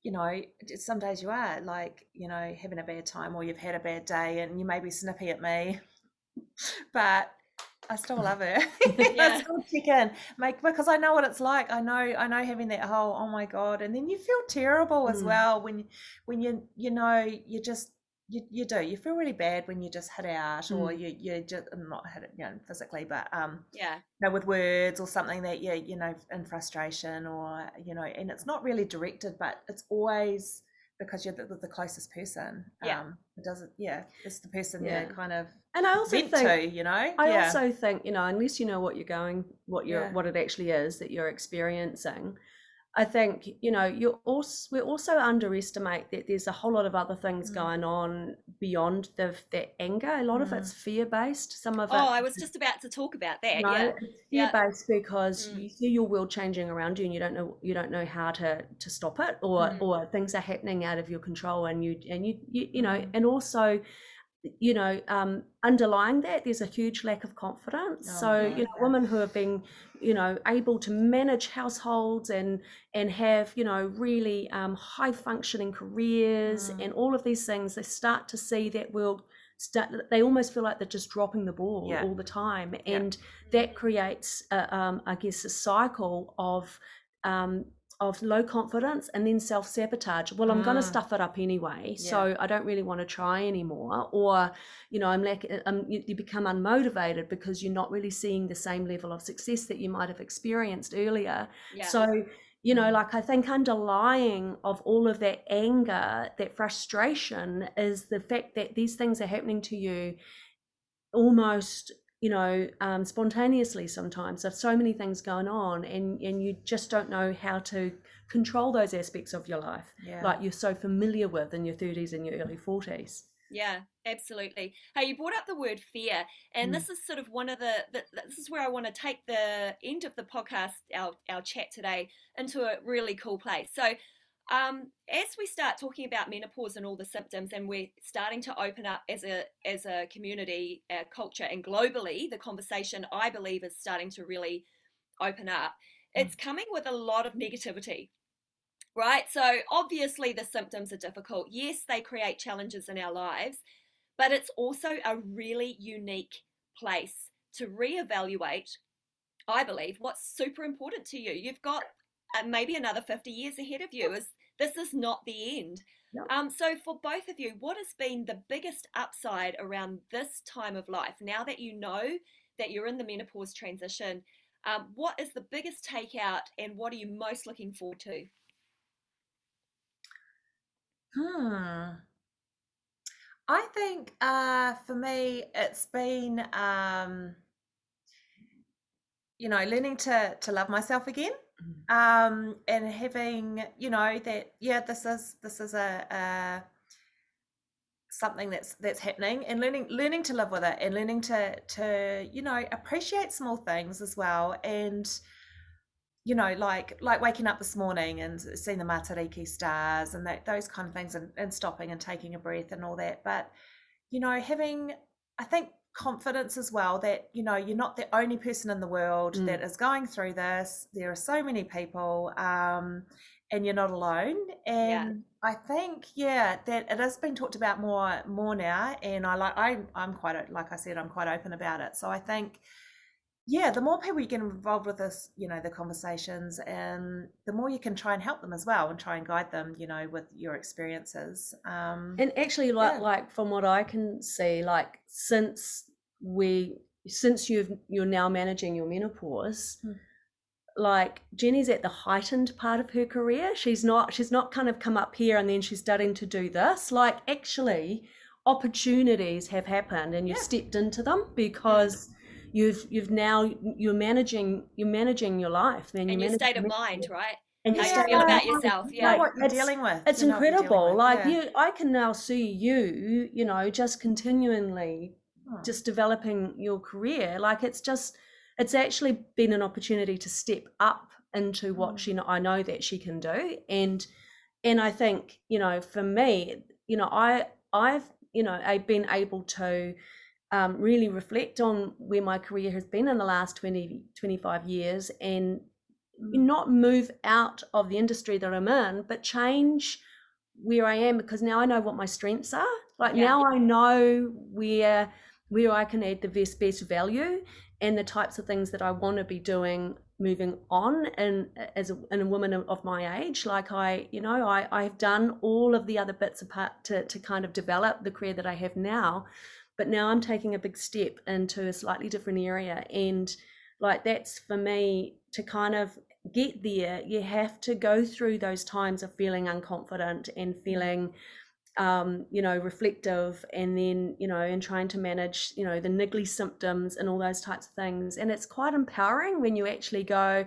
D: you know, some days you are like, you know, having a bad time or you've had a bad day and you may be snippy at me but I still love it. yeah. I still check in, make because I know what it's like. I know, I know having that whole oh my god, and then you feel terrible as mm. well when when you you know you just you, you do you feel really bad when you just hit out mm. or you you just not hit it you know physically but um
A: yeah
D: you know with words or something that you you know in frustration or you know and it's not really directed but it's always because you're the, the closest person.
A: Yeah. Um,
D: it doesn't, yeah, it's the person yeah. you kind of
C: and I also
D: think,
C: to,
D: you know,
C: I
D: yeah.
C: also think, you know, unless you know what you're going, what you're, yeah. what it actually is that you're experiencing, I think you know you also we also underestimate that there's a whole lot of other things mm. going on beyond the that anger. A lot mm. of it's fear based. Some of
A: oh,
C: it.
A: Oh, I was just about to talk about that. No, yeah,
C: fear based yeah. because mm. you see your world changing around you, and you don't know you don't know how to to stop it, or mm. or things are happening out of your control, and you and you you, you know, mm. and also you know, um, underlying that, there's a huge lack of confidence. Oh, so, you know, women who have been, you know, able to manage households and and have, you know, really um, high functioning careers mm. and all of these things, they start to see that world. Start, they almost feel like they're just dropping the ball
D: yeah.
C: all the time, and yeah. that creates, a, um, I guess, a cycle of um, of low confidence and then self sabotage. Well, I'm going to mm. stuff it up anyway, yeah. so I don't really want to try anymore. Or, you know, I'm like, um, you, you, become unmotivated because you're not really seeing the same level of success that you might have experienced earlier.
A: Yeah.
C: So, you know, like I think underlying of all of that anger, that frustration is the fact that these things are happening to you almost you know, um, spontaneously sometimes. There's so many things going on, and and you just don't know how to control those aspects of your life,
D: yeah.
C: like you're so familiar with in your 30s and your early 40s.
A: Yeah, absolutely. Hey, you brought up the word fear, and mm. this is sort of one of the, the, This is where I want to take the end of the podcast, our our chat today, into a really cool place. So, um, as we start talking about menopause and all the symptoms, and we're starting to open up as a as a community, uh, culture, and globally, the conversation I believe is starting to really open up. Mm. It's coming with a lot of negativity, right? So obviously the symptoms are difficult. Yes, they create challenges in our lives, but it's also a really unique place to reevaluate, I believe, what's super important to you. You've got uh, maybe another 50 years ahead of you. Is this is not the end. Yep. Um, so for both of you, what has been the biggest upside around this time of life? Now that you know that you're in the menopause transition, um, what is the biggest takeout and what are you most looking forward to?
D: Hmm. I think uh, for me, it's been, um, you know, learning to to love myself again. Um, and having, you know, that yeah, this is this is a, a something that's that's happening, and learning learning to live with it, and learning to to you know appreciate small things as well, and you know, like like waking up this morning and seeing the Matariki stars and that those kind of things and, and stopping and taking a breath and all that. But, you know, having I think confidence as well that, you know, you're not the only person in the world mm. that is going through this. There are so many people, um, and you're not alone. And yeah. I think, yeah, that it has been talked about more more now. And I like I I'm quite like I said, I'm quite open about it. So I think yeah, the more people you get involved with this, you know, the conversations, and the more you can try and help them as well, and try and guide them, you know, with your experiences. Um,
C: and actually, like, yeah. like from what I can see, like since we, since you've you're now managing your menopause, mm. like Jenny's at the heightened part of her career. She's not, she's not kind of come up here and then she's starting to do this. Like actually, opportunities have happened, and you've yeah. stepped into them because. Yeah you've you've now you're managing you're managing your life
A: then and your state of mind right and you feel about yourself yeah
D: like, what you're dealing with
C: it's you incredible like yeah. you i can now see you you know just continually oh. just developing your career like it's just it's actually been an opportunity to step up into what mm. she i know that she can do and and i think you know for me you know i i've you know i've been able to um, really reflect on where my career has been in the last 20, 25 years and mm. not move out of the industry that I'm in, but change where I am because now I know what my strengths are. Like yeah, now yeah. I know where where I can add the best best value and the types of things that I want to be doing moving on and as a, and a woman of my age like I you know I I've done all of the other bits apart to to kind of develop the career that I have now but now I'm taking a big step into a slightly different area. And like that's for me to kind of get there, you have to go through those times of feeling unconfident and feeling um, you know, reflective and then, you know, and trying to manage, you know, the niggly symptoms and all those types of things. And it's quite empowering when you actually go,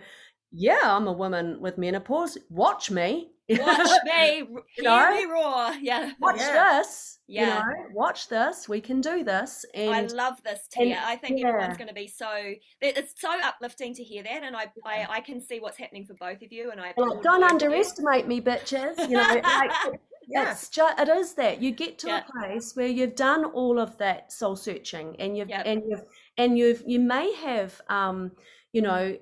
C: yeah, I'm a woman with menopause. Watch me.
A: Watch me, hear know? me roar. Yeah.
C: Watch yeah. this. Yeah. You know, watch this. We can do this. And
A: I love this, Tia. And, I think yeah. everyone's going to be so. It's so uplifting to hear that, and I, I, I can see what's happening for both of you. And I
C: well, don't underestimate me, bitches. You know, like, yeah. it's just it is that you get to yeah. a place where you've done all of that soul searching, and you've yep. and you've and you've you may have um you know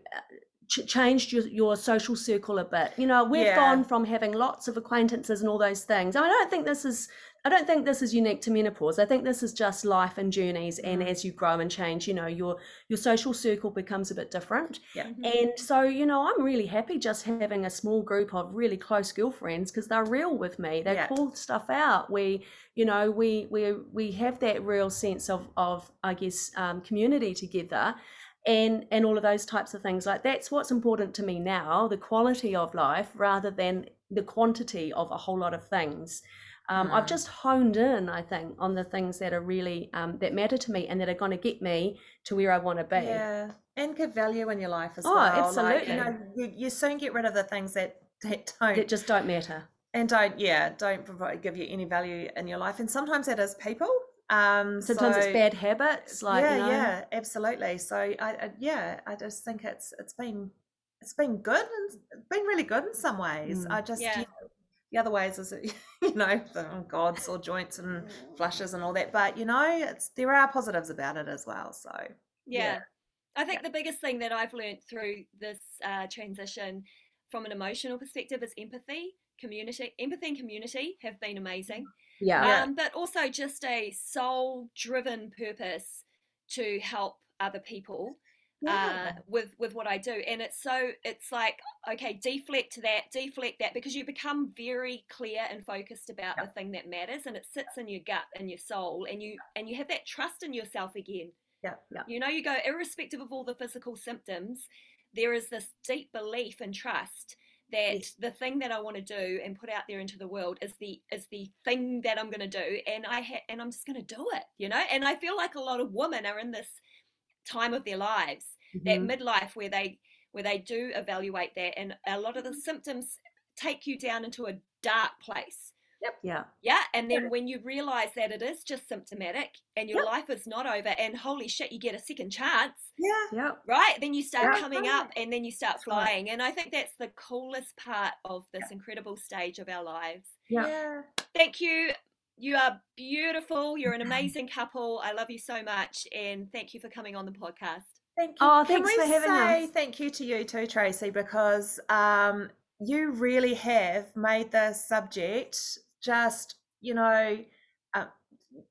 C: ch- changed your, your social circle a bit. You know, we've yeah. gone from having lots of acquaintances and all those things. I, mean, I don't think this is I don't think this is unique to menopause. I think this is just life and journeys and mm. as you grow and change, you know, your your social circle becomes a bit different.
D: Yeah.
C: And so, you know, I'm really happy just having a small group of really close girlfriends because they're real with me. They yeah. call stuff out. We, you know, we we we have that real sense of of I guess um, community together and and all of those types of things. Like that's what's important to me now the quality of life rather than the quantity of a whole lot of things. Um, mm. i've just honed in i think on the things that are really um, that matter to me and that are going to get me to where i want to be.
D: Yeah and give value in your life as oh, well. Absolutely like, you know you, you soon get rid of the things that that don't
C: that just don't matter.
D: and don't yeah don't provide give you any value in your life. And sometimes that is people um,
C: Sometimes so, it's bad habits, like
D: yeah,
C: you know.
D: yeah, absolutely. So I, I, yeah, I just think it's it's been it's been good and been really good in some ways. Mm. I just yeah. the other ways is you know the oh, gods or joints and flushes and all that, but you know it's there are positives about it as well. So
A: yeah, yeah. I think yeah. the biggest thing that I've learned through this uh, transition from an emotional perspective is empathy, community, empathy and community have been amazing.
C: Yeah.
A: Um, but also just a soul driven purpose to help other people
C: Yeah.
A: uh, with with what I do, and it's so it's like okay, deflect that, deflect that, because you become very clear and focused about the thing that matters, and it sits in your gut and your soul, and you and you have that trust in yourself again.
D: Yeah.
C: Yeah.
A: You know, you go irrespective of all the physical symptoms, there is this deep belief and trust that
D: Yes.
A: the thing that I want to do and put out there into the world is the is the thing that I'm going to do, and I ha- and I'm just going to do it. You know, and I feel like a lot of women are in this time of their lives that
C: Mhm.
A: midlife where they where they do evaluate that and a lot of the symptoms take you down into a dark place
C: Yeah.
A: yeah and then when you realize that it is just symptomatic and your
D: Yep.
A: life is not over and holy shit you get a second chance
D: Yeah.
C: Yeah.
A: right then you start
C: Yeah.
A: coming up and then you start flying and i think that's the coolest part of this incredible stage of our lives
C: Yeah.
D: Yeah.
A: thank you you are beautiful you're an amazing couple i love you so much and thank you for coming on the podcast
D: Thank you.
C: Oh,
D: Can
C: thanks
D: we
C: for having
D: say
C: us.
D: thank you to you too, Tracy, because um, you really have made this subject just, you know, uh,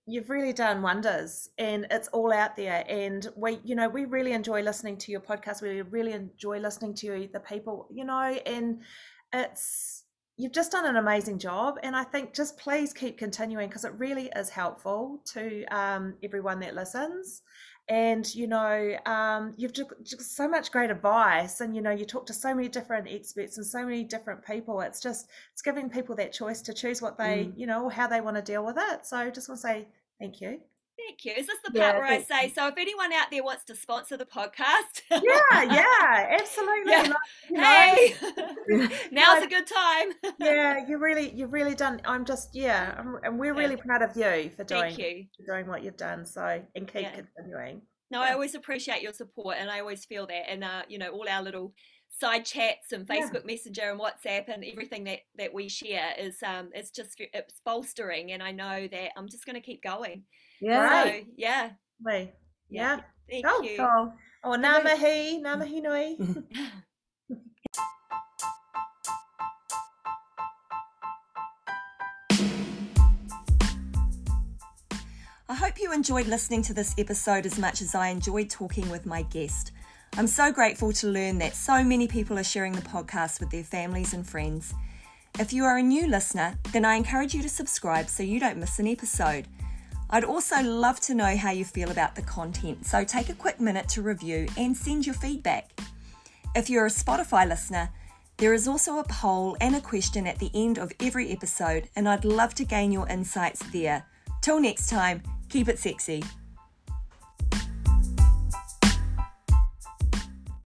D: you've really done wonders and it's all out there. And we, you know, we really enjoy listening to your podcast. We really enjoy listening to the people, you know, and it's, you've just done an amazing job. And I think just please keep continuing because it really is helpful to um, everyone that listens and you know um, you've just, just so much great advice and you know you talk to so many different experts and so many different people. It's just it's giving people that choice to choose what they you know how they want to deal with it. So just want to say thank you
A: Thank you. Is this the
C: Yeah,
A: part where I say, so if anyone out there wants to sponsor the podcast,
D: yeah yeah absolutely
A: Yeah.
D: like, you know,
A: hey, now's
D: No.
A: a good time.
D: yeah you really you've really done i'm just yeah I'm, and we're
A: Yeah.
D: really proud of you for doing
A: you.
D: for doing what you've done so and keep
A: Yeah.
D: continuing
A: No, I always appreciate your support, and I always feel that. And uh, you know, all our little side chats and
D: Yeah.
A: Facebook Messenger and WhatsApp and everything that that we share is um, it's just it's bolstering, and I know that I'm just going to keep going.
C: Yeah.
A: So
D: Right.
A: yeah,
D: me yeah,
A: Thank
D: Oh,
A: you.
C: Oh,
D: oh ngā mihi ngā mihi nui
A: I hope you enjoyed listening to this episode as much as I enjoyed talking with my guest. I'm so grateful to learn that so many people are sharing the podcast with their families and friends. If you are a new listener, then I encourage you to subscribe so you don't miss an episode. I'd also love to know how you feel about the content, so take a quick minute to review and send your feedback. If you're a Spotify listener, there is also a poll and a question at the end of every episode, and I'd love to gain your insights there. Till next time, keep it sexy.